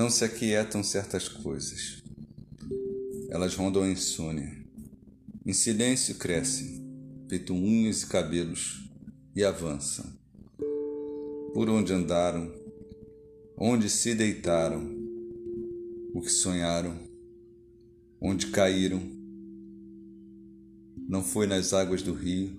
Não se aquietam certas coisas. Elas rondam a insônia. Em silêncio crescem, feito unhas e cabelos, e avançam. Por onde andaram, onde se deitaram, o que sonharam, onde caíram. Não foi nas águas do rio,